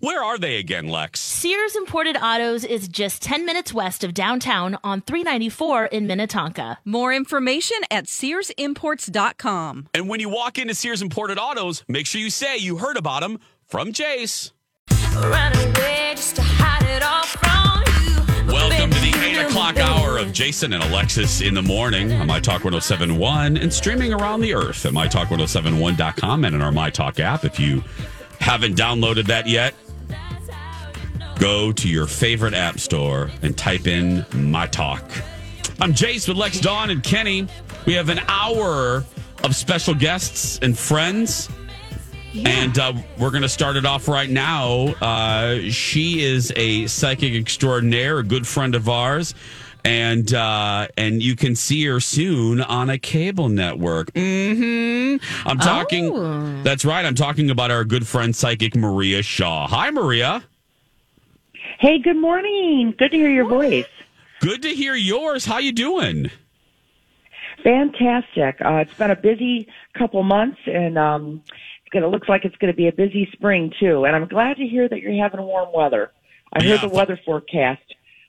where are they again, Lex? Sears Imported Autos is just 10 minutes west of downtown on 394 in Minnetonka. More information at SearsImports.com. And when you walk into Sears Imported Autos, make sure you say you heard about them from Jace. Welcome to the 8 o'clock hour of Jason and Alexis in the morning on My Talk 1071 and streaming around the earth at MyTalk1071.com and in our My Talk app. If you haven't downloaded that yet, go to your favorite app store and type in My Talk. I'm Jace with Lex Dawn and Kenny. We have an hour of special guests and friends. And uh, we're going to start it off right now. Uh, she is a psychic extraordinaire, a good friend of ours. And uh, and you can see her soon on a cable network. hmm I'm talking. Oh. That's right. I'm talking about our good friend psychic Maria Shaw. Hi, Maria. Hey, good morning. Good to hear your voice. Good to hear yours. How you doing? Fantastic. Uh, it's been a busy couple months, and um, it's gonna, it looks like it's going to be a busy spring too. And I'm glad to hear that you're having warm weather. I heard the weather forecast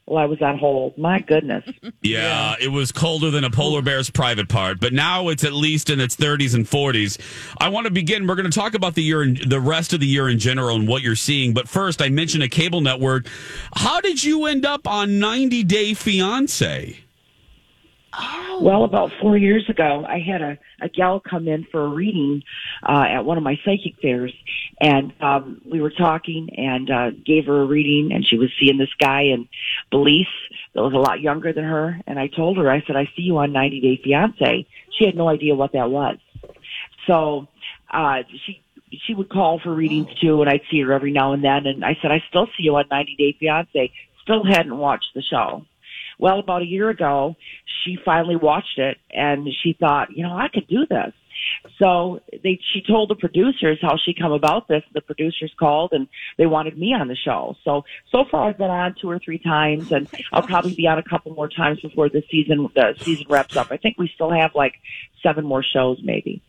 while I was on hold. My goodness. Yeah, it was colder than a polar bear's private part, but now it's at least in its 30s and 40s. I want to begin. We're going to talk about the year, in, the rest of the year in general, and what you're seeing. But first, I mentioned a cable network. How did you end up on 90 Day Fiance? Well, about four years ago, I had a, a gal come in for a reading uh, at one of my psychic fairs, and um, we were talking and uh, gave her a reading, and she was seeing this guy in Belize that was a lot younger than her. And I told her, I said, I see you on 90 Day Fiance. She had no idea what that was. So uh, she she would call for readings too, and I'd see her every now and then. And I said, I still see you on 90 Day Fiance. Still hadn't watched the show. Well, about a year ago, she finally watched it and she thought, you know, I could do this. So they, she told the producers how she come about this. The producers called and they wanted me on the show. So, so far I've been on two or three times and I'll probably be on a couple more times before the season, the season wraps up. I think we still have like seven more shows maybe.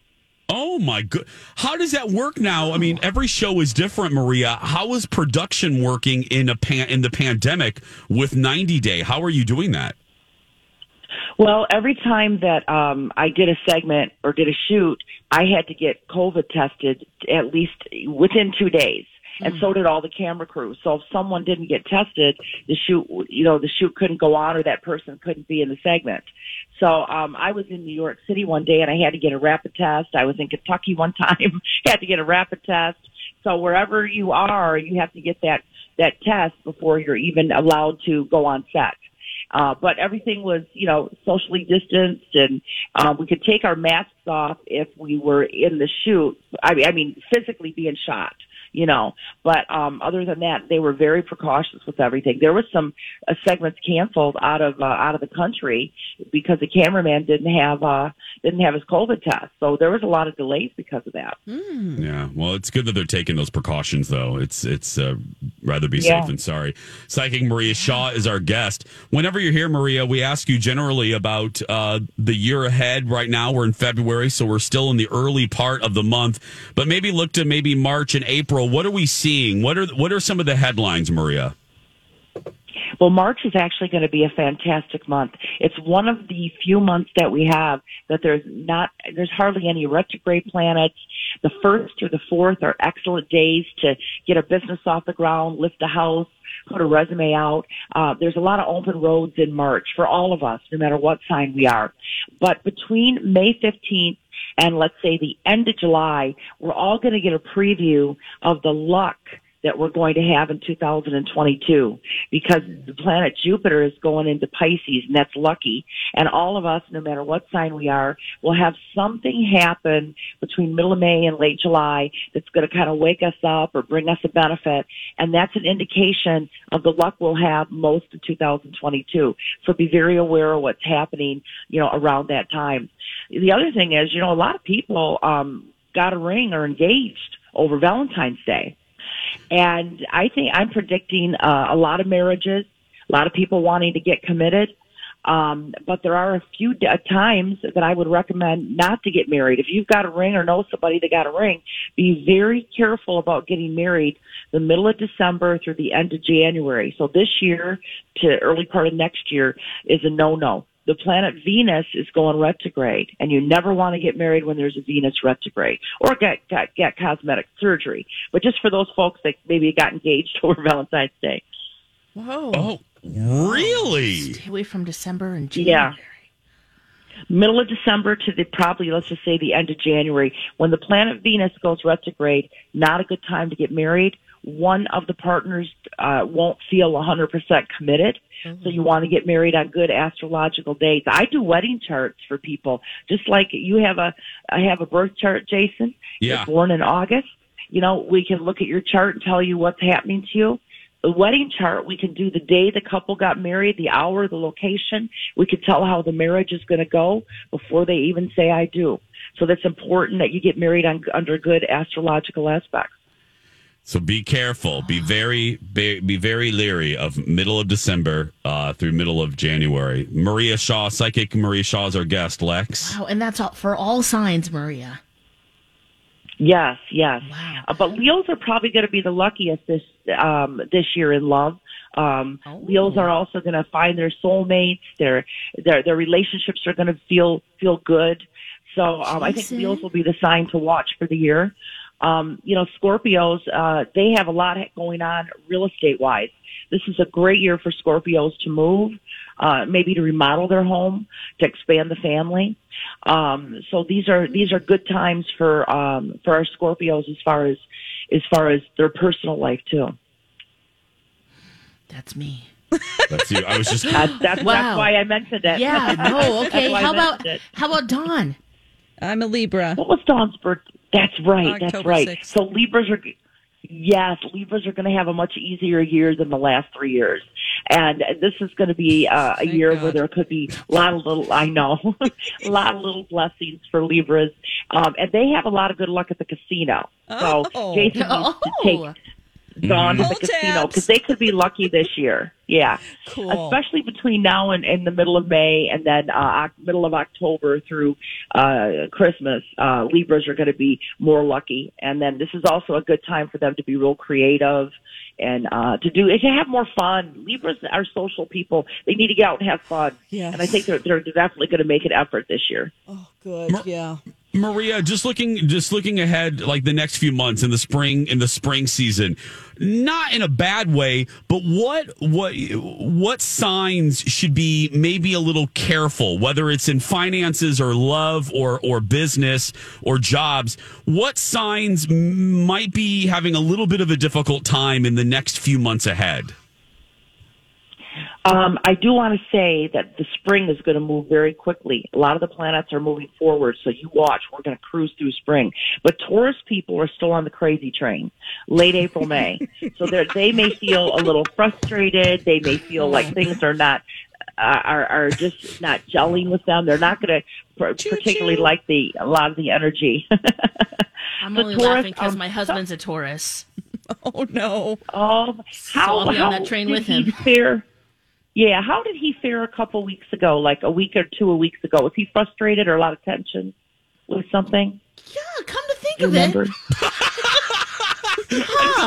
Oh my good! How does that work now? I mean, every show is different, Maria. How is production working in a pan in the pandemic with 90 Day? How are you doing that? Well, every time that um, I did a segment or did a shoot, I had to get COVID tested at least within two days. And so did all the camera crew. So if someone didn't get tested, the shoot, you know, the shoot couldn't go on or that person couldn't be in the segment. So, um, I was in New York City one day and I had to get a rapid test. I was in Kentucky one time, had to get a rapid test. So wherever you are, you have to get that, that test before you're even allowed to go on set. Uh, but everything was, you know, socially distanced and, um, we could take our masks off if we were in the shoot. I mean, I mean, physically being shot, you know, but, um, other than that, they were very precautious with everything. There was some uh, segments canceled out of, uh, out of the country because the cameraman didn't have, uh, didn't have his COVID test. So there was a lot of delays because of that. Yeah, well, it's good that they're taking those precautions, though. It's it's uh, rather be Yeah. safe than sorry. Psychic Maria Shaw is our guest. Whenever you're here, Maria, we ask you generally about uh, the year ahead. Right now, we're in February, so we're still in the early part of the month. But maybe look to maybe March and April. What are we seeing? What are what are some of the headlines, Maria? Well, March is actually going to be a fantastic month. It's one of the few months that we have that there's not, there's hardly any retrograde planets. The first or the fourth are excellent days to get a business off the ground, lift a house, put a resume out. Uh, there's a lot of open roads in March for all of us, no matter what sign we are. But between May 15th and let's say the end of July, we're all going to get a preview of the luck that we're going to have in 2022 because the planet Jupiter is going into Pisces and that's lucky. And all of us, no matter what sign we are, will have something happen between middle of May and late July that's going to kind of wake us up or bring us a benefit. And that's an indication of the luck we'll have most of 2022. So be very aware of what's happening, you know, around that time. The other thing is, you know, a lot of people, um, got a ring or engaged over Valentine's Day. And I think I'm predicting uh, a lot of marriages, a lot of people wanting to get committed. Um, but there are a few d- times that I would recommend not to get married. If you've got a ring or know somebody that got a ring, be very careful about getting married the middle of December through the end of January. So this year to early part of next year is a no-no. The planet Venus is going retrograde and you never want to get married when there's a Venus retrograde or get, get, get cosmetic surgery. But just for those folks that maybe got engaged over Valentine's Day. Whoa. Oh, really? Stay away from December and January. Yeah. Middle of December to the probably let's just say the end of January when the planet Venus goes retrograde. Not a good time to get married. One of the partners uh, won't feel 100% committed, so you want to get married on good astrological dates. I do wedding charts for people, just like you have a I have a birth chart, Jason. Yeah. You're born in August. You know, we can look at your chart and tell you what's happening to you the wedding chart, we can do the day the couple got married, the hour, the location. We could tell how the marriage is going to go before they even say I do. So that's important that you get married on, under good astrological aspects. So be careful. Be very be, be very leery of middle of December uh, through middle of January. Maria Shaw, psychic Maria Shaw is our guest. Lex. Wow, and that's all for all signs, Maria. Yes, yes. Wow. Uh, but Leos are probably going to be the luckiest this um, this year in love. Um, Oh. Leos are also going to find their soulmates. Their their their relationships are going to feel feel good. So um, I think Jason? Leos will be the sign to watch for the year. Um, you know, Scorpios uh, they have a lot going on real estate wise. This is a great year for Scorpios to move, uh, maybe to remodel their home, to expand the family. Um, so these are these are good times for um, for our Scorpios as far as as far as their personal life too. That's me. That's you. I was just That's that's, Wow. that's why I mentioned it. Yeah. No. Okay. That's why I How about mentioned it. how about Dawn? I'm a Libra. What was Dawn's birthday? That's right. that's right. 6th. So Libras are, yes, Libras are going to have a much easier year than the last three years, and this is going to be uh, a Thank year God. where there could be a lot of little. I know, a lot of little blessings for Libras, um, and they have a lot of good luck at the casino. So Oh. Jason needs to take Oh. gone to the casino because they could be lucky this year. Yeah, Cool. especially between now and, and the middle of May, and then uh, Oc- middle of October through uh, Christmas. Uh, Libras are going to be more lucky, and then this is also a good time for them to be real creative and uh, to do to have more fun. Libras are social people; they need to get out and have fun. Yes. and I think they're they're definitely going to make an effort this year. Oh, good. Yeah. Maria, just looking just looking ahead like the next few months in the spring in the spring season, not in a bad way, but what what what signs should be maybe a little careful, whether it's in finances or love or or business or jobs, what signs might be having a little bit of a difficult time in the next few months ahead? Um, I do want to say that the spring is going to move very quickly. A lot of the planets are moving forward, so you watch. We're going to cruise through spring. But Taurus people are still on the crazy train, late April, May. so they they may feel a little frustrated. They may feel like things are not uh, are are just not gelling with them. They're not going to pr- particularly like the a lot of the energy. I'm The only Taurus, laughing because um, my husband's a Taurus. Oh, no. Um, how, I'll be how on that train did with he him. Fare, yeah, how did he fare a couple weeks ago? Like a week or two weeks ago? Was he frustrated or a lot of tension with something? Yeah, come to think You of remember? it.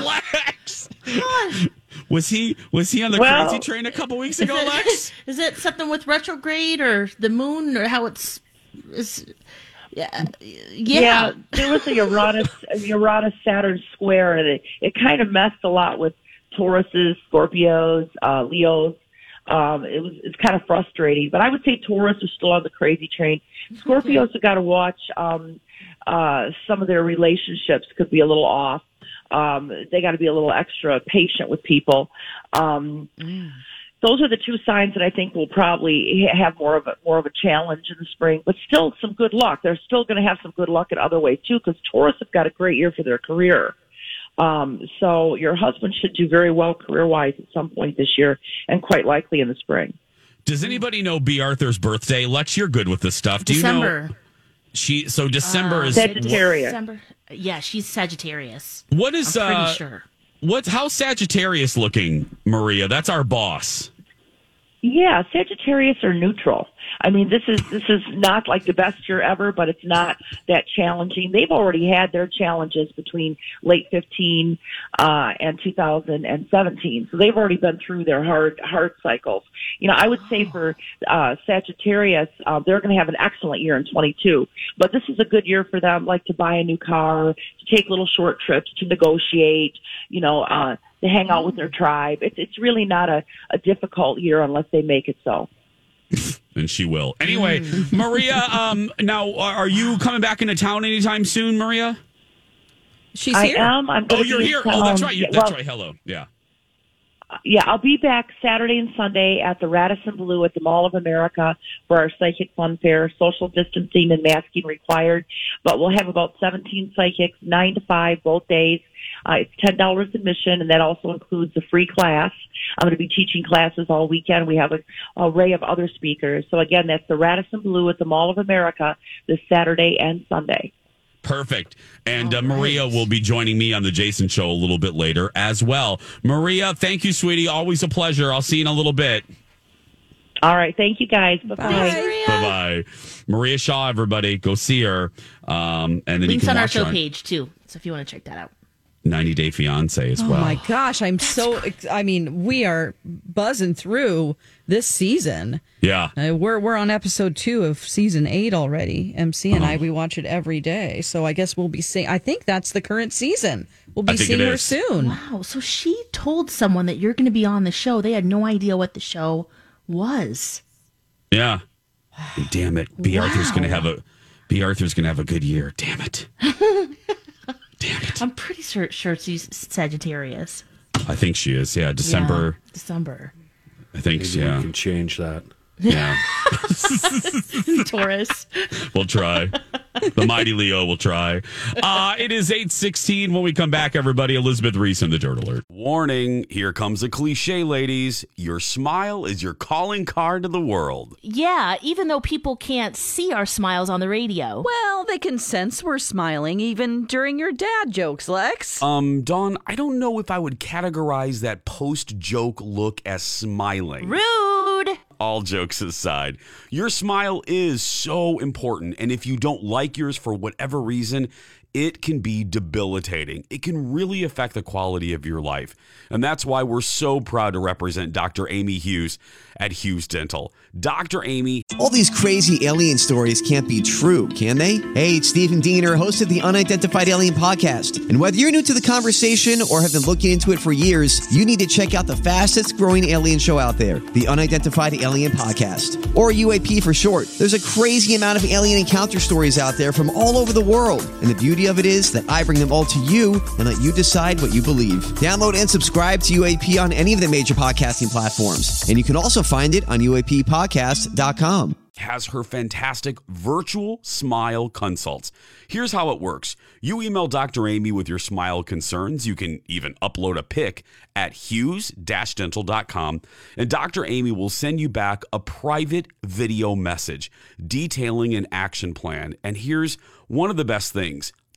Lex. God. Was he was he on the Well- crazy train a couple weeks ago, Lex? Is it something with retrograde or the moon or how it's is yeah yeah, there was a Uranus, a Uranus Saturn square, and it it kind of messed a lot with Tauruses, Scorpios, uh, Leos. Um, it was it's kind of frustrating, but I would say Taurus is still on the crazy train. Scorpios have got to watch um, uh, some of their relationships could be a little off. Um, they got to be a little extra patient with people. Um, those are the two signs that I think will probably have more of a more of a challenge in the spring, but still some good luck. They're still going to have some good luck in other ways too, because Taurus have got a great year for their career. Um, so your husband should do very well career wise at some point this year, and quite likely in the spring. Does anybody know B. Arthur's birthday? Lex, you're good with this stuff. Do you know December. she? So December is Sagittarius. December. Yeah, she's Sagittarius. what is I'm pretty uh, sure. what's how Sagittarius looking, Maria? That's our boss. Yeah, Sagittarius are neutral. I mean, this is this is not like the best year ever, but it's not that challenging. They've already had their challenges between late fifteen uh, and two thousand and seventeen, so they've already been through their hard hard cycles. You know, I would say for uh, Sagittarius, uh, they're going to have an excellent year in twenty two. But this is a good year for them, like to buy a new car, to take little short trips, to negotiate. You know. Uh, to hang out with their tribe. It's it's really not a, a difficult year unless they make it so. And she will. Anyway, Maria, um, now are you coming back into town anytime soon, Maria? She's I here. am. I'm Oh, you're be in here. Oh, that's right. You, that's well, right. Hello. Yeah. Yeah, I'll be back Saturday and Sunday at the Radisson Blu at the Mall of America for our Psychic Fun Fair. Social distancing and masking required, but we'll have about 17 psychics, nine to five both days. Uh, it's ten dollars admission, and that also includes a free class. I'm going to be teaching classes all weekend. We have an array of other speakers. So again, that's the Radisson Blu at the Mall of America this Saturday and Sunday. Perfect. And uh, Maria will be joining me on the Jason Show a little bit later as well. Maria, thank you, sweetie. Always a pleasure. I'll see you in a little bit. All right, thank you guys. Bye bye. Maria. Bye bye. Maria Shaw, everybody, go see her. Um, and then you Links can on our watch her show on page too. So if you want to check that out. 90 Day Fiance as Oh well. Oh my gosh, I'm so. ex- I mean, we are buzzing through this season. Yeah. Uh, we're we're on episode two of season eight already. MC and I we watch it every day, so I guess we'll be seeing. I think that's the current season. We'll be seeing her soon. Wow. So she told someone that you're going to be on the show. They had no idea what the show was. Yeah. Damn it. B. Arthur's going to have a B. Arthur's going to have a good year. Damn it. Damn it. I'm pretty sure, sure she's Sagittarius. I think she is. Yeah. December. Yeah, December. I think. Maybe yeah. we can change that. Yeah. Taurus. We'll try. the mighty Leo will try. Uh, it is 816 when we come back, everybody. Elizabeth Reese in the Dirt Alert. Warning, here comes a cliche, ladies. Your smile is your calling card to the world. Yeah, even though people can't see our smiles on the radio. Well, they can sense we're smiling even during your dad jokes, Lex. Um, Dawn, I don't know if I would categorize that post joke look as smiling. Rude! All jokes aside, your smile is so important. And if you don't like yours for whatever reason, it can be debilitating. It can really affect the quality of your life. And that's why we're so proud to represent Dr. Amy Hughes at Hughes Dental. Dr. Amy. All these crazy alien stories can't be true, can they? Hey, it's Stephen Diener, host of the Unidentified Alien Podcast. And whether you're new to the conversation or have been looking into it for years, you need to check out the fastest growing alien show out there, the Unidentified Alien Podcast, or UAP for short. There's a crazy amount of alien encounter stories out there from all over the world. And the beauty of it is that I bring them all to you and let you decide what you believe. Download and subscribe to UAP on any of the major podcasting platforms. And you can also find it on UAPpodcast.com. Has her fantastic virtual smile consults. Here's how it works you email Dr. Amy with your smile concerns. You can even upload a pic at hughes dental.com, and Dr. Amy will send you back a private video message detailing an action plan. And here's one of the best things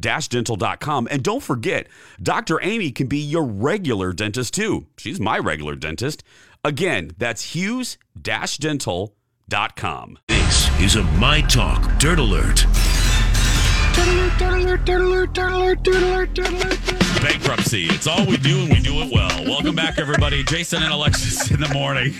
dental.com. And don't forget, Dr. Amy can be your regular dentist too. She's my regular dentist. Again, that's Hughes dental.com. This is a My Talk Dirt Alert. Bankruptcy. It's all we do and we do it well. Welcome back, everybody. Jason and Alexis in the morning.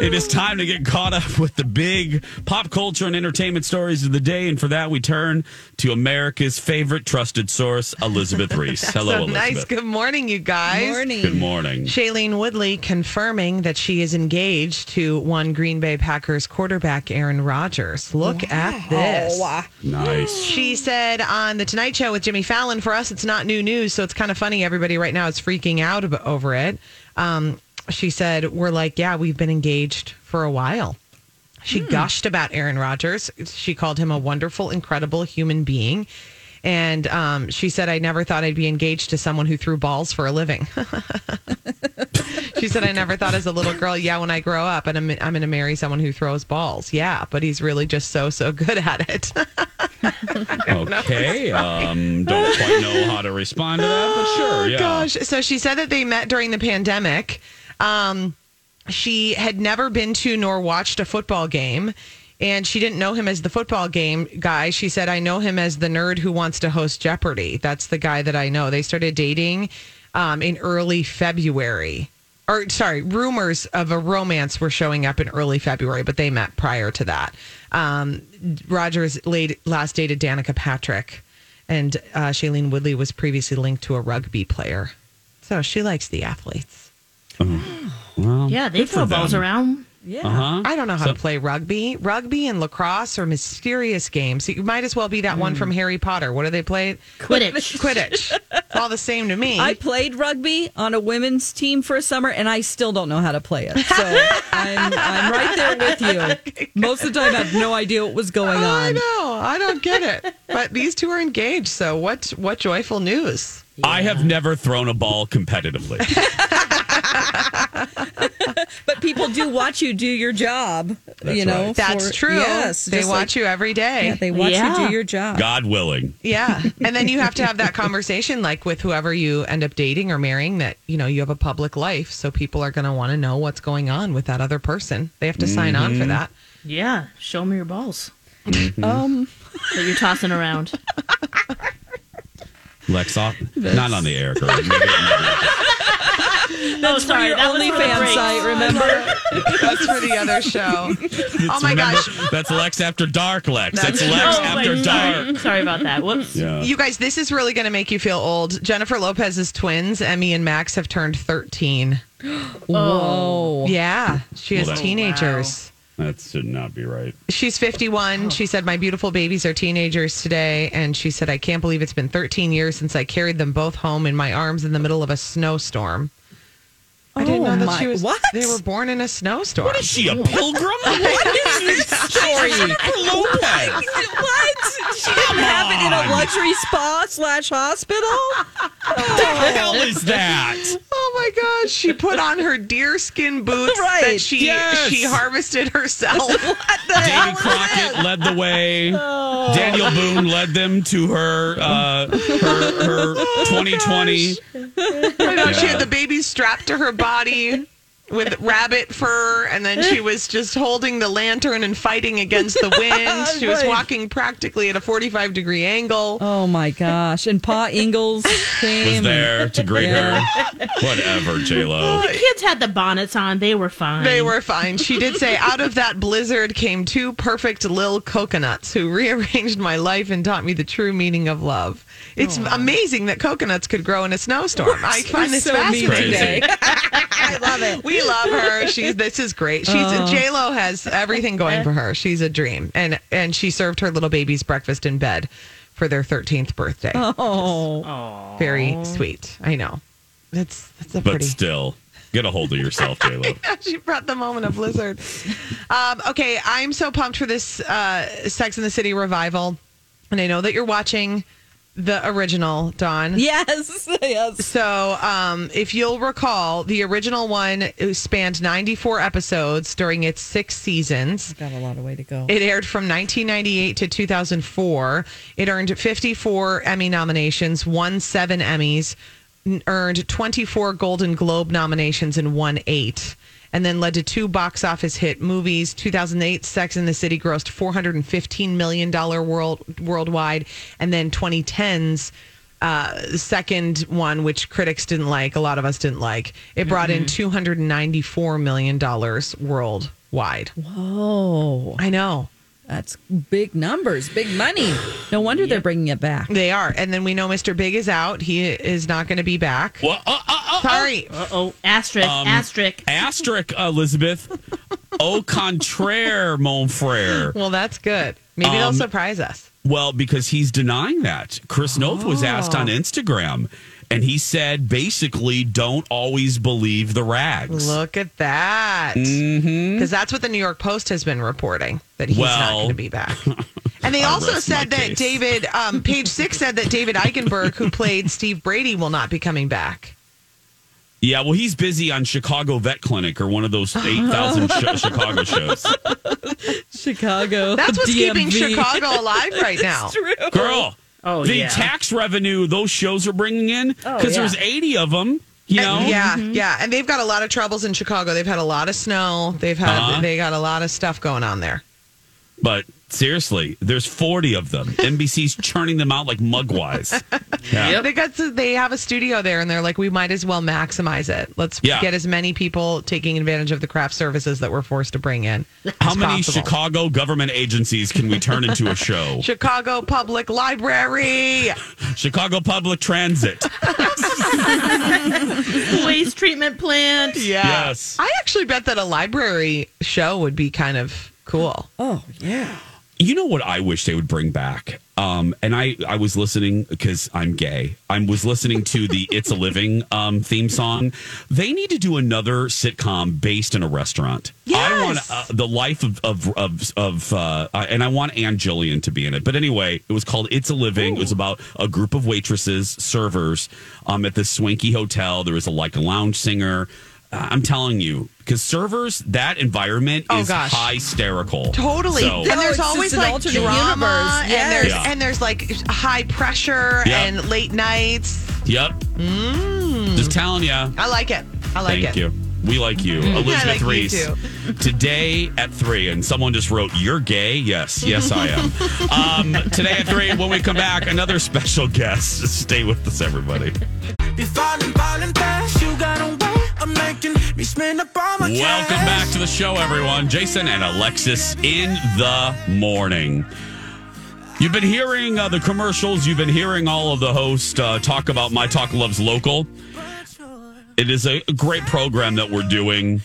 It is time to get caught up with the big pop culture and entertainment stories of the day. And for that, we turn to America's favorite trusted source, Elizabeth Reese. Hello, so Elizabeth. nice. Good morning, you guys. Morning. Good morning. Shailene Woodley confirming that she is engaged to one Green Bay Packers quarterback, Aaron Rodgers. Look at this. Nice. She said on the Tonight Show with Jimmy Fallon, for us, it's not new news. So it's kind of funny. Everybody right now is freaking out ab- over it. Um, she said, We're like, yeah, we've been engaged for a while. She gushed about Aaron Rodgers. She called him a wonderful, incredible human being. And um, she said, I never thought I'd be engaged to someone who threw balls for a living. she said, I never thought as a little girl, yeah, when I grow up and I'm, I'm going to marry someone who throws balls. Yeah, but he's really just so, so good at it. Okay. Um, don't quite know how to respond to that, but sure. Yeah. Gosh. So she said that they met during the pandemic. Um, she had never been to nor watched a football game. And she didn't know him as the football game guy. She said, I know him as the nerd who wants to host Jeopardy. That's the guy that I know. They started dating um, in early February. Or, sorry, rumors of a romance were showing up in early February, but they met prior to that. Um, Rodgers late, last dated Danica Patrick, and uh, Shailene Woodley was previously linked to a rugby player. So she likes the athletes. Well, Yeah, they throw balls them. around. Yeah. Uh-huh. I don't know how So- to play rugby. Rugby and lacrosse are mysterious games. You might as well be that one from Harry Potter. What do they play? Quidditch. Quidditch. it's all the same to me. I played rugby on a women's team for a summer, and I still don't know how to play it. So I'm, I'm right there with you. Most of the time, I have no idea what was going on. I know. I don't get it. But these two are engaged. So what? What joyful news? I have never thrown a ball competitively. But people do watch you do your job. you know, right. That's for- true. Yes, they watch like- you every day. Yeah, they watch Yeah. you do your job. God willing. Yeah. And then you have to have that conversation like with whoever you end up dating or marrying that, you know, you have a public life. So people are going to want to know what's going on with that other person. They have to sign on for that. Yeah, show me your balls Um, that you're tossing around. Lex, off, not on the air, girl. Maybe- maybe- That's oh, for sorry, your that was for the OnlyFans site, remember? That's for the other show. Oh my Remember, gosh. That's Lex After Dark, Lex. That's, That's- Lex Oh, After wait, Dark. sorry. sorry about that. Whoops. Yeah. You guys, this is really going to make you feel old. Jennifer Lopez's twins, Emmy and Max, have turned 13. Whoa. Yeah, she has Well, that- teenagers. That should not be right. She's 51. She said, My beautiful babies are teenagers today. And she said, I can't believe it's been 13 years since I carried them both home in my arms in the middle of a snowstorm. I didn't Oh know that my- she was. what? They were born in a snowstorm. What is she, a pilgrim? what is this story? Jennifer Lopez. What? She didn't have it in on. a luxury spa slash hospital? What the hell is that? Oh my gosh! She put on her deerskin boots Right. that she Yes. she harvested herself. What the David Crockett led the way. Daniel Boone led them to her uh, her, her 2020. I know she had the baby strapped to her body with rabbit fur, and then she was just holding the lantern and fighting against the wind. She was walking practically at a 45 degree angle. Oh my gosh. And Pa Ingalls came. Was there to greet her. Whatever, J Lo. The kids had the bonnets on. They were fine. They were fine. She did say, out of that blizzard came two perfect lil coconuts who rearranged my life and taught me the true meaning of love. It's amazing that coconuts could grow in a snowstorm. I find this so mean fascinating. I love it. We love her. She's this is great. She's J Lo has everything going for her. She's a dream, and and she served her little babies breakfast in bed for their thirteenth birthday. Oh. Very sweet. I know. That's that's a But pretty. still, get a hold of yourself, J Lo. she brought the moment of lizard. Um, okay, I'm so pumped for this uh, Sex in the City revival, and I know that you're watching the original, Dawn. Yes. Yes. So, um, if you'll recall, the original one spanned 94 episodes during its six seasons. Got a lot of way to go. It aired from 1998 to 2004. It earned 54 Emmy nominations, won seven Emmys, earned 24 Golden Globe nominations, and won eight. And then led to two box office hit movies. 2008, Sex in the City grossed 415 million dollar world worldwide, and then 2010's uh, second one, which critics didn't like, a lot of us didn't like. It brought in 294 million dollars worldwide. Whoa. I know. That's big numbers, big money. No wonder they're bringing it back. They are. And then we know Mr. Big is out. He is not going to be back. Well, uh, uh, uh, Sorry. Uh oh. Asterisk. Um, asterisk. Asterisk, Elizabeth. Au contraire, mon frère. Well, that's good. Maybe they'll Um, surprise us. Well, because he's denying that. Chris Noth was asked Oh. on Instagram, and he said basically, don't always believe the rags. Look at that. Because Mhm. that's what the New York Post has been reporting that he's not going to be back. And they also said that case. David, um, page six said that David Eigenberg, who played Steve Brady, will not be coming back. Yeah, well, he's busy on Chicago Vet Clinic or one of those 8,000 sh- Chicago shows. Chicago. That's what's keeping Chicago alive right now. Girl, Oh, the yeah. tax revenue those shows are bringing in, because Oh, yeah. there's 80 of them, you know? And- yeah, yeah, and they've got a lot of troubles in Chicago. They've had a lot of snow. They've had Uh-huh. they got a lot of stuff going on there. But seriously, there's 40 of them. NBC's churning them out like mugwise. Yeah. They got to, they have a studio there, and they're like, we might as well maximize it. Let's Yeah. get as many people taking advantage of the craft services that we're forced to bring in. How many possible. Chicago government agencies can we turn into a show? Chicago Public Library. Chicago Public Transit. Waste treatment plant. Yeah. Yes. I actually bet that a library show would be kind of cool. Oh, yeah. You know what I wish they would bring back? Um, and I, I was listening because I'm gay. I was listening to the It's a Living um, theme song. They need to do another sitcom based in a restaurant. Yes. I want uh, the life of of of, of uh, and I want Ann Jillian to be in it. But anyway, it was called It's a Living. It was about a group of waitresses, servers, um, at this swanky hotel. There was a like a lounge singer. Uh, I'm telling you, because servers, that environment Oh, is gosh. hysterical. Totally. So- and there's it's always just an like alternate drama, universe. and there's Yeah. and there's like high pressure Yeah. and late nights. Yep. Just telling you. I like it. I like Thank it. you. We like you. Elizabeth like Reese. too. Today at three, and someone just wrote, You're gay? Yes, yes, I am. um, today at three, when we come back, another special guest. Stay with us, everybody. Be falling, falling fast. You gotta wait, Welcome back to the show, everyone. Jason and Alexis in the morning. You've been hearing uh, the commercials. You've been hearing all of the hosts uh, talk about My Talk Loves Local. It is a great program that we're doing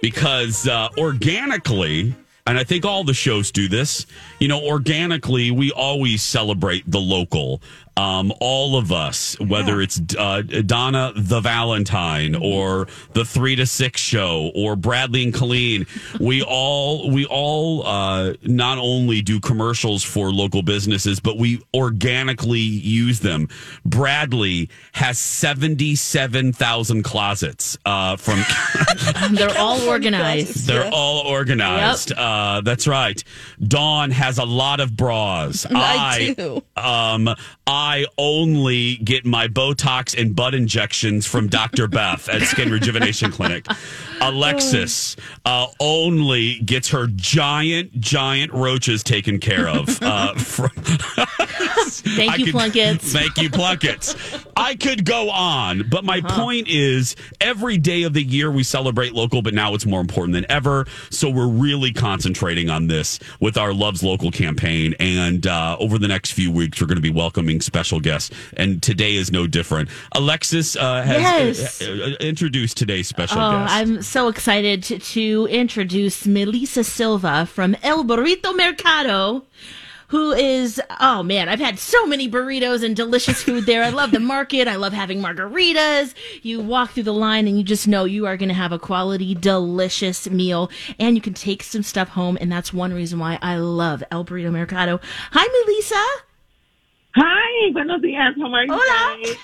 because uh, organically, and I think all the shows do this, you know, organically, we always celebrate the local. Um, all of us, whether it's uh, Donna the Valentine or the three to six show or Bradley and Colleen, we all we all uh, not only do commercials for local businesses, but we organically use them. Bradley has seventy seven thousand closets uh, from. They're all organized. They're all organized. Uh, that's right. Dawn has a lot of bras. I do. Um, I only get my Botox and butt injections from Dr. Beth at Skin Rejuvenation Clinic. Alexis uh, only gets her giant, giant roaches taken care of. Uh, from Thank I you, could- Plunkett's. Thank you, Plunkett's. I could go on, but my Uh-huh. point is every day of the year we celebrate local, but now it's more important than ever. So we're really concentrating on this with our Loves Local campaign. And uh, over the next few weeks, we're going to be welcoming special guests. And today is no different. Alexis uh, has Yes. uh, uh, introduced today's special Oh, guest. I'm so excited to, to introduce Melissa Silva from El Burrito Mercado, who is, oh man, I've had so many burritos and delicious food there. I love the market. I love having margaritas. You walk through the line and you just know you are going to have a quality, delicious meal and you can take some stuff home. And that's one reason why I love El Burrito Mercado. Hi, Melissa. Hi, buenos días. How are you Hola.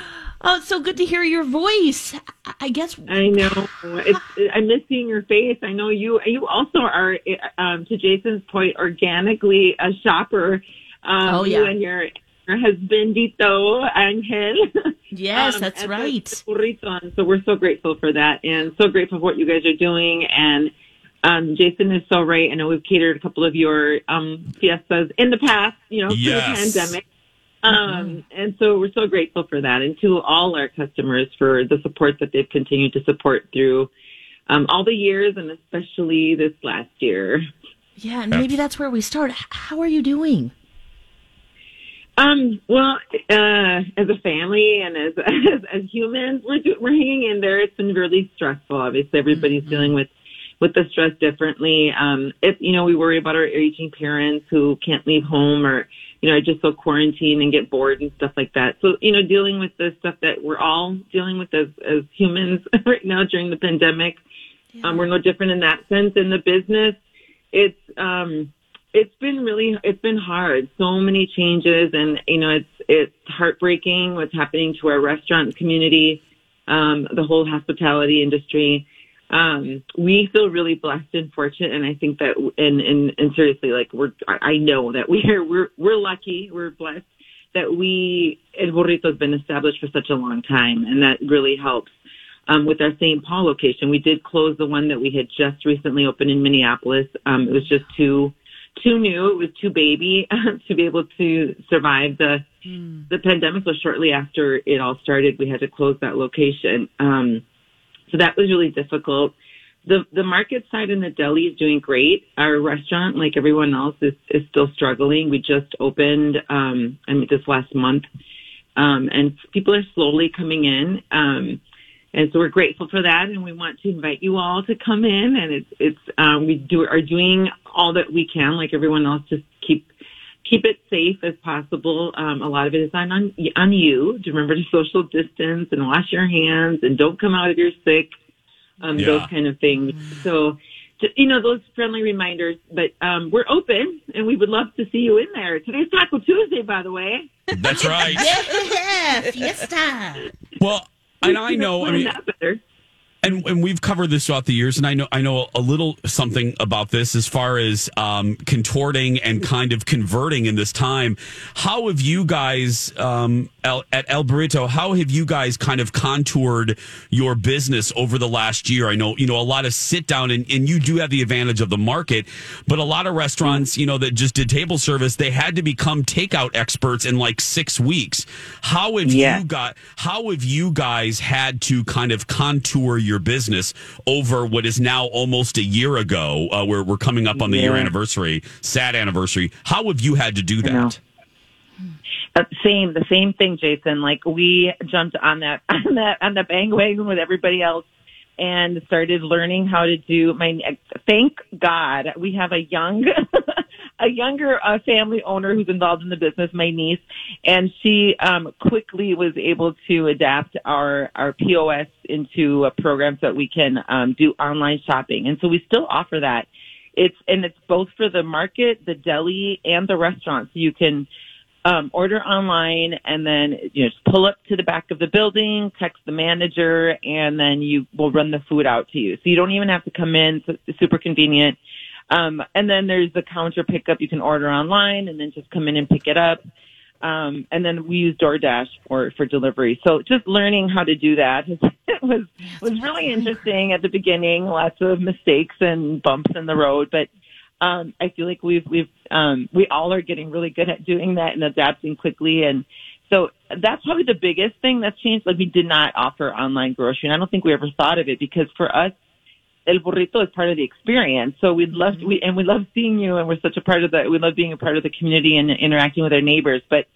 Oh, it's so good to hear your voice. I- guess I know. It's, I miss seeing your face. I know you. You also are, um, to Jason's point, organically a shopper. Um, Oh, You yeah. and your, your husbandito Angel. Yes, um, that's right. So we're so grateful for that, and so grateful for what you guys are doing. And um, Jason is so right. I know we've catered a couple of your um, fiestas in the past. You know, Yes. through the pandemic. Um, and so we're so grateful for that and to all our customers for the support that they've continued to support through um, all the years and especially this last year. Yeah, and maybe that's where we start. How are you doing? Um, well, uh, as a family and as, as, as humans, we're, do, we're hanging in there. It's been really stressful. Obviously, everybody's dealing with, with the stress differently. Um, if, you know, we worry about our aging parents who can't leave home or, you know, are just so quarantined and get bored and stuff like that. So, you know, dealing with the stuff that we're all dealing with as, as humans right now during the pandemic. Um, we're no different in that sense. In the business, it's, um, it's been really it's been hard so many changes and you know it's it's heartbreaking what's happening to our restaurant community um the whole hospitality industry um we feel really blessed and fortunate and i think that and and, and seriously like we're i know that we are we're we're lucky we're blessed that we El Burrito has been established for such a long time and that really helps um, with our St. Paul location. We did close the one that we had just recently opened in Minneapolis. Um, it was just too too new. It was too baby to be able to survive the the pandemic. So shortly after it all started, we had to close that location. Um, so that was really difficult. The the market side in the deli is doing great. Our restaurant, like everyone else, is is still struggling. We just opened um, I mean this last month, um, and people are slowly coming in. Um, and so we're grateful for that, and we want to invite you all to come in. And it's it's um, we do are doing all that we can, like everyone else, just keep keep it safe as possible. Um, a lot of it is on on, on you to remember to social distance and wash your hands, and don't come out if you're sick. Um, Yeah. Those kind of things. So. ju- You know those friendly reminders, but um, we're open, and we would love to see you in there. Today's Taco Tuesday, by the way. That's right. Yeah, fiesta. Well, and I know, I mean, that better. And, and we've covered this throughout the years, and I know I know a little something about this as far as um, contorting and kind of converting in this time. How have you guys um, El, at El Burrito? How have you guys kind of contoured your business over the last year? I know you know a lot of sit down, and, and you do have the advantage of the market, but a lot of restaurants, you know, that just did table service, they had to become takeout experts in like six weeks. How have Yeah. you got? How have you guys had to kind of contour your business over what is now almost a year ago? Uh, we're we're coming up on the year anniversary, sad anniversary. How have you had to do that? Uh, same, the same thing, Jason. Like we jumped on that on that on the bandwagon with everybody else and started learning how to do my. Thank God we have a young, a younger uh, family owner who's involved in the business, my niece, and she um, quickly was able to adapt our our POS into a program so that we can um, do online shopping, and so we still offer that. It's and it's both for the market, the deli, and the restaurant. So you can um, order online and then you know just pull up to the back of the building, text the manager, and then you will run the food out to you. So you don't even have to come in. It's super convenient. Um, and then there's the counter pickup. You can order online and then just come in and pick it up. Um, and then we use DoorDash for, for delivery. So just learning how to do that was, was really interesting at the beginning. Lots of mistakes and bumps in the road, but um, I feel like we've we've um, we all are getting really good at doing that and adapting quickly. And so that's probably the biggest thing that's changed. Like we did not offer online grocery, and I don't think we ever thought of it because for us, El Burrito is part of the experience. So we'd love we and we love seeing you, and we're such a part of the. We love being a part of the community and interacting with our neighbors, but.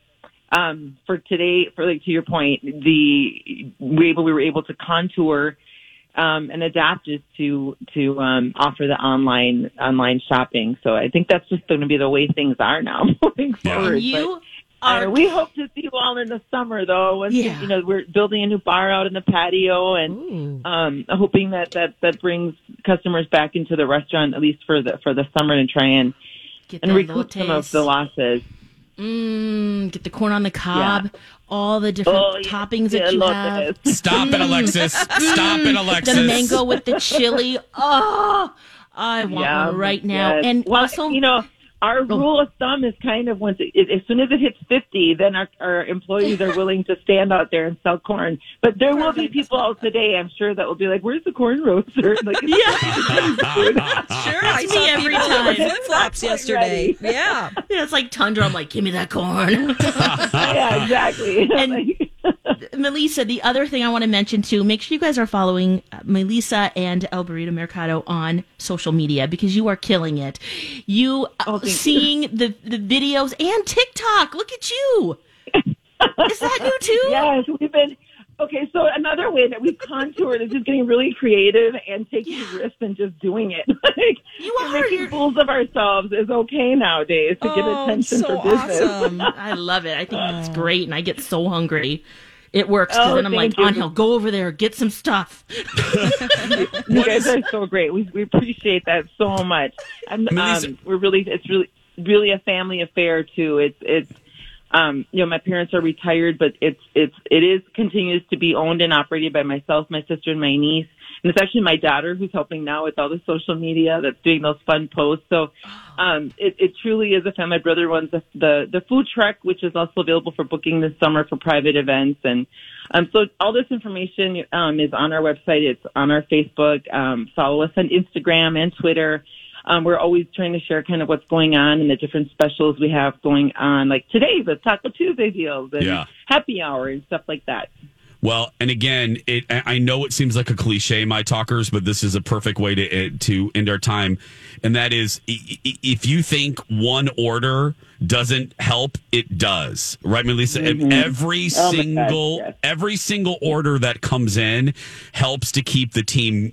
Um, for today, for like to your point, the we able we were able to contour um, and adapt is to to um, offer the online online shopping. So I think that's just going to be the way things are now moving forward. You But, are- we hope to see you all in the summer, though. Once Yeah. you know we're building a new bar out in the patio, and um, hoping that that that brings customers back into the restaurant at least for the for the summer to try and Get and that recoup some of the losses. Mm, get the corn on the cob, all the different Oh, yeah, toppings that you elotes. have. Stop it, Alexis. Stop it, Alexis. The mango with the chili. Oh, I want Yeah, one right now. yes. And well, also, you know, our oh. rule of thumb is kind of once it, as soon as it hits fifty, then our, our employees are willing to stand out there and sell corn. But there will be people out today, I'm sure, that will be like, "Where's the corn roaster?" Like, Sure, I me saw every people time. in flip flops yesterday. Yeah. yeah, it's like tundra. I'm like, give me that corn. yeah, exactly. And Melissa, the other thing I want to mention too, make sure you guys are following uh, Melissa and El Burrito Mercado on social media because you are killing it. You uh, thank you. seeing the the videos and TikTok. Look at you. Is that new too? yes, we've been. Okay, so another way that we've contoured is just getting really creative and taking risks and just doing it. like You we're making You're- fools of ourselves is okay nowadays to get Oh, attention so for business. awesome. I love it. I think that's great, and I get so hungry. It works because Oh, then I'm like, thank you. Angel, go over there, get some stuff. You guys are so great. We we appreciate that so much. And um, we're really it's really really a family affair too. It's it's um you know my parents are retired, but it's it's it is continues to be owned and operated by myself, my sister, and my niece. And it's actually my daughter who's helping now with all the social media that's doing those fun posts. So um it, it truly is a family. My brother runs the, the the food truck, which is also available for booking this summer for private events and um, so all this information um, is on our website. It's on our Facebook. Um, follow us on Instagram and Twitter. Um, we're always trying to share kind of what's going on and the different specials we have going on. Like today, the Taco Tuesday deals and Yeah. happy hour and stuff like that. Well, and again, it, I know it seems like a cliche, my talkers, but this is a perfect way to to end our time, and that is if you think one order doesn't help, it does, right, Melissa? Mhm. Every Oh single yes. every single order that comes in helps to keep the team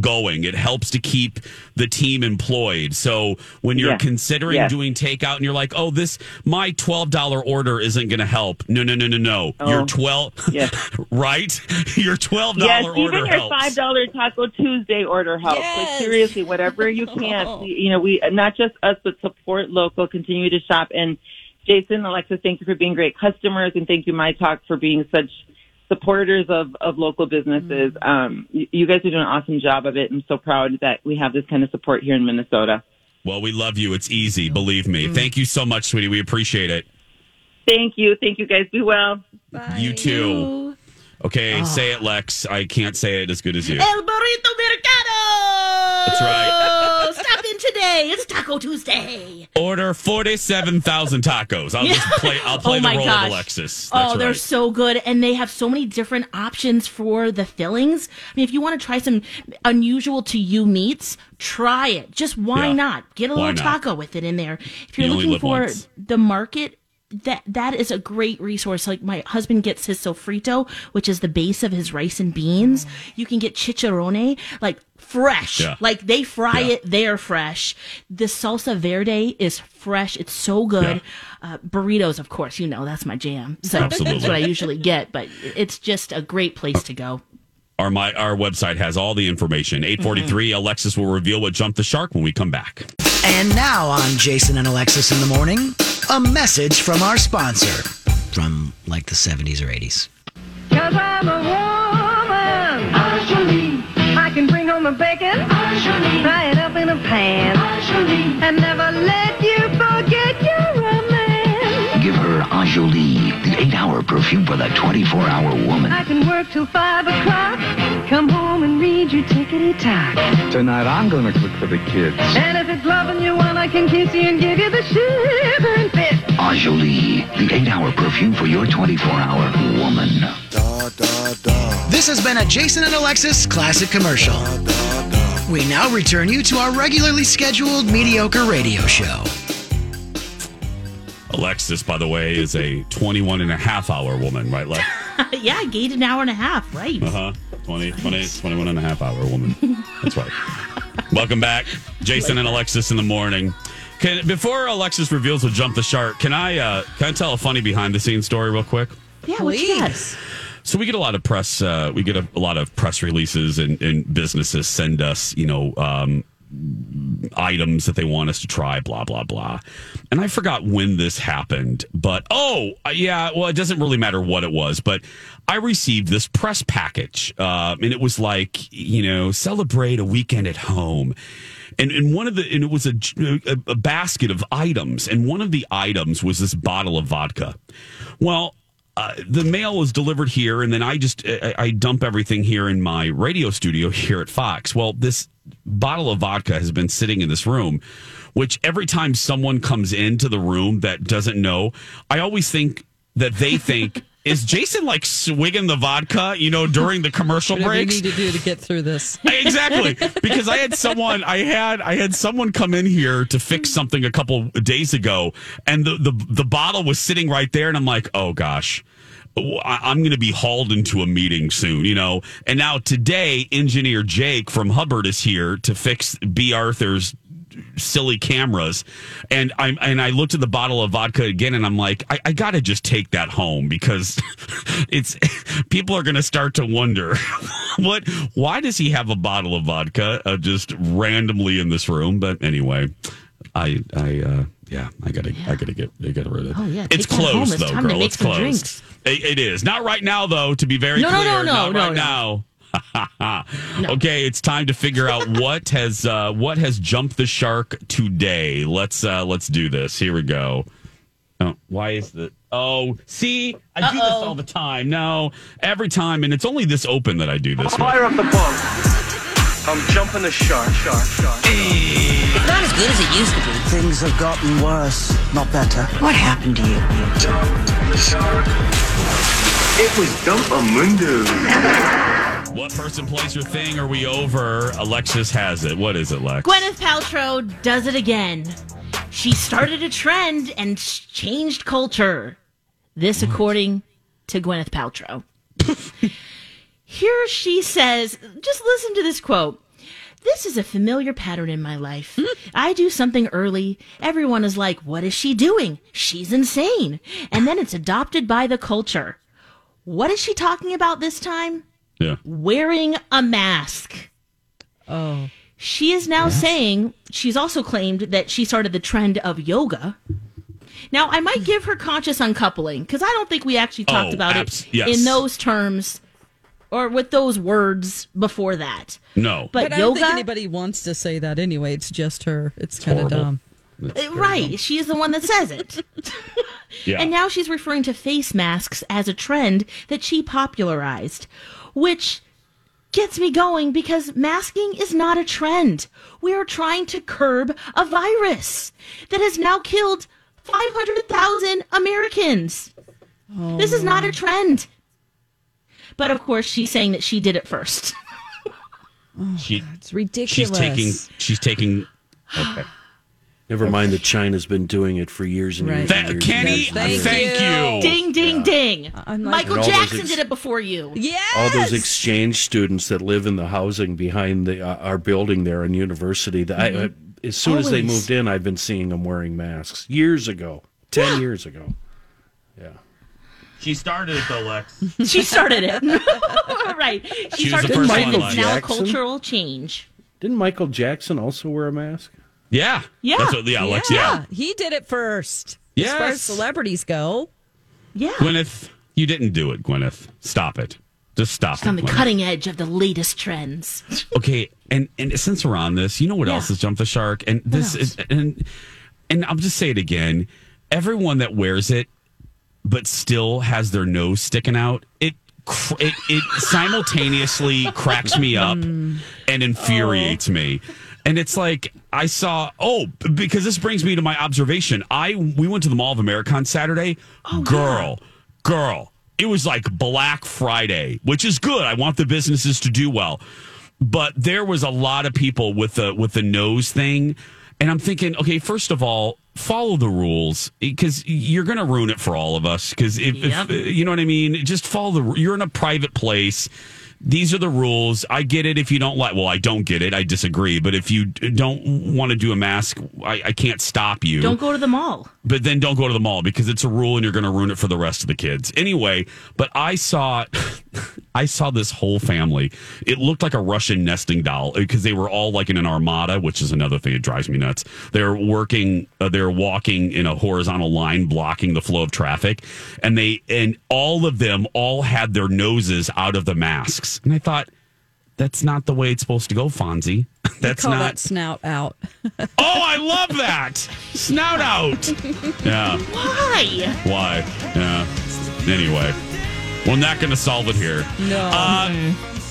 going. It helps to keep the team employed. So when you're Yeah. considering Yes. doing takeout and you're like, "Oh, this my $12 order isn't going to help." No, no, no, no, no. Your Oh. 12 Yes. right? Your $12 yes, order even your helps. five dollar Taco Tuesday order helps. Like seriously, whatever you can. You know, we not just us, but support local. Continue to shop. And Jason, Alexa, thank you for being great customers, and thank you, My Talk, for being such supporters of, of local businesses. Mm. Um, you, you guys are doing an awesome job of it. I'm so proud that we have this kind of support here in Minnesota. Well, we love you. It's easy, believe me. Mm. Thank you so much, sweetie. We appreciate it. Thank you. Thank you guys. Be well. You too. Okay, ah. say it, Lex. I can't say it as good as you. El Burrito Mercado. That's right. Today. It's Taco Tuesday. Order forty-seven thousand tacos. I'll just play. I'll oh play Oh the my role gosh. of Alexis. Oh, That's oh, they're right. so good, and they have so many different options for the fillings. I mean, if you want to try some unusual to you meats, try it. Just why Yeah. not get a Why little not? taco with it in there? If you're You looking for once. the market. That that is a great resource. Like my husband gets his sofrito, which is the base of his rice and beans. You can get chicharrone, like fresh. Yeah. Like they fry Yeah. it, they're fresh. The salsa verde is fresh. It's so good. Uh, burritos, of course, you know that's my jam. So Absolutely. that's what I usually get. But it's just a great place to go. Our my our website has all the information. Eight forty-three. Alexis will reveal what jumped the shark when we come back. And now on Jason and Alexis in the morning, a message from our sponsor from like the 70s or 80s. Can bring home the bacon. Fry it up in a pan. And never let you forget you're a man. Give her Enjoli, the eight-hour perfume for the 24-hour woman. I can work till five o'clock. Come home and read your tickety tock. Tonight I'm gonna cook for the kids. And if it's loving you one, I can kiss you and give you the shivering fit. Enjoli, the eight-hour perfume for your 24-hour woman. This has been a Jason and Alexis classic commercial. We now return you to our regularly scheduled mediocre radio show. Alexis, by the way, is a 21 and a half hour woman, right? Lex? yeah, I gained an hour and a half. Right. Uh huh. 20, 20, 21 and a half hour woman. That's right. Welcome back, Jason and Alexis in the morning. Can, before Alexis reveals what jump the shark, can I uh, can I tell a funny behind the scenes story real quick? Yeah, what you got? So we get a lot of press. Uh, we get a, a lot of press releases, and, and businesses send us, you know, um, items that they want us to try. Blah blah blah. And I forgot when this happened, but oh uh, yeah. Well, it doesn't really matter what it was, but I received this press package, uh, and it was like, you know, celebrate a weekend at home. And, and one of the and it was a, a a basket of items, and one of the items was this bottle of vodka. Well, uh, the mail was delivered here, and then I just I, I dump everything here in my radio studio here at Fox. Well, this bottle of vodka has been sitting in this room, which every time someone comes into the room that doesn't know, I always think that they think. Is Jason like swigging the vodka, you know, during the commercial Whatever you breaks? need to do to get through this. exactly because i had someone i had i had someone come in here to fix something a couple days ago and the the, the bottle was sitting right there and i'm like oh gosh I'm going to be hauled into a meeting soon, you know. And now today, engineer Jake from Hubbard is here to fix B. Arthur's silly cameras. And i and i looked at the bottle of vodka again and i'm like i, I gotta just take that home because it's people are gonna start to wonder what why does he have a bottle of vodka uh, just randomly in this room? But anyway i i uh yeah i gotta i gotta get i gotta rid of it. Oh, yeah, it's closed though to girl. make it's some closed. It- it is. Not right now though to be very No, no, clear. no, no, not no, right no. now Okay, it's time to figure out what has uh, what has jumped the shark today. Let's uh, let's do this. Here we go. Oh, why is the Oh, see, I do this all the time. No, every time, and it's only this open that I do this. with. Fire up the boat. I'm jumping the shark, shark, shark. It's not as good as it used to be. Things have gotten worse, not better. What happened to you? It was Dumpamundo. What person plays your thing? Are we over? Alexis has it. What is it, Lex? Gwyneth Paltrow does it again. She started a trend and changed culture. This, mm-hmm. according to Gwyneth Paltrow. Here she says, just listen to this quote. This is a familiar pattern in my life. Hmm? I do something early. Everyone is like, what is she doing? She's insane. And then it's adopted by the culture. What is she talking about this time? Yeah. Wearing a mask. Oh. She is now saying she's also claimed that she started the trend of yoga. Now, I might give her conscious uncoupling because I don't think we actually talked Oh, about abs- it yes. in those terms or with those words before that. No. But, I don't yoga, think anybody wants to say that anyway. It's just her. It's, kind of dumb. Uh, right? She is the one that says it. Yeah. And now she's referring to face masks as a trend that she popularized, which gets me going because masking is not a trend. We are trying to curb a virus that has now killed 500,000 Americans. This is not a oh. trend. But of course, she's saying that she did it first. She, oh, It's ridiculous. she's taking. She's taking. Okay. Never mind that China's been doing it for years and years. That- and years Kenny, and years. thank you. Ding, ding, ding. I'm like- Michael And all those Jackson ex- did it before you. Yes. All those exchange students that live in the housing behind the, uh, our building there in university. That I, uh, as soon as they Always. moved in, I've been seeing them wearing masks. Years ago, ten years ago. Yeah. She started it though, Lex. She started it. right. She, She was the started first trend. one, It's Lex. now Jackson? cultural change. Didn't Michael Jackson also wear a mask? Yeah. Yeah. That's what, yeah, Lex. Yeah. He did it first. As far as celebrities go. Yeah. Gwyneth, you didn't do it, Gwyneth. Stop it. Just stop She's on the Gwyneth. cutting edge of the latest trends. Okay, and and since we're on this, you know what Yeah. else has jumped the shark? And this is and and I'll just say it again. Everyone that wears it but still has their nose sticking out, it cr- it, it simultaneously cracks me up mm. and infuriates me. And it's like I saw oh because this brings me to my observation. I we went to the Mall of America on Saturday. Oh, girl, girl, it was like Black Friday, which is good. I want the businesses to do well but there was a lot of people with the with the nose thing and i'm thinking okay first of all follow the rules because you're going to ruin it for all of us because if, Yep. if you know what i mean just follow the you're in a private place these are the rules i get it if you don't like well i don't get it i disagree but if you don't want to do a mask i, I can't stop you Don't go to the mall. but then don't go to the mall because it's a rule and you're going to ruin it for the rest of the kids. Anyway, but I saw I saw this whole family. It looked like a Russian nesting doll because they were all like in an armada, which is another thing that drives me nuts. They're working uh, they're walking in a horizontal line blocking the flow of traffic and they and all of them all had their noses out of the masks. And I thought that's not the way it's supposed to go, Fonzie. That's not that snout out. Oh, I love that. Snout out. Yeah. Why? Why? Yeah. Anyway, we're not going to solve it here. No. Uh,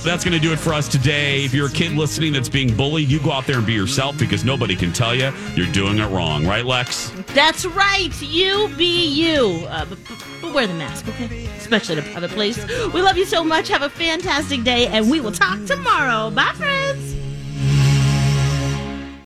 that's going to do it for us today. If you're a kid listening that's being bullied, you go out there and be yourself because nobody can tell you you're doing it wrong. Right, Lex? That's right. You be you. Uh, but, but- wear the mask, okay? Especially in a private place. We love you so much. Have a fantastic day, and we will talk tomorrow. Bye, friends.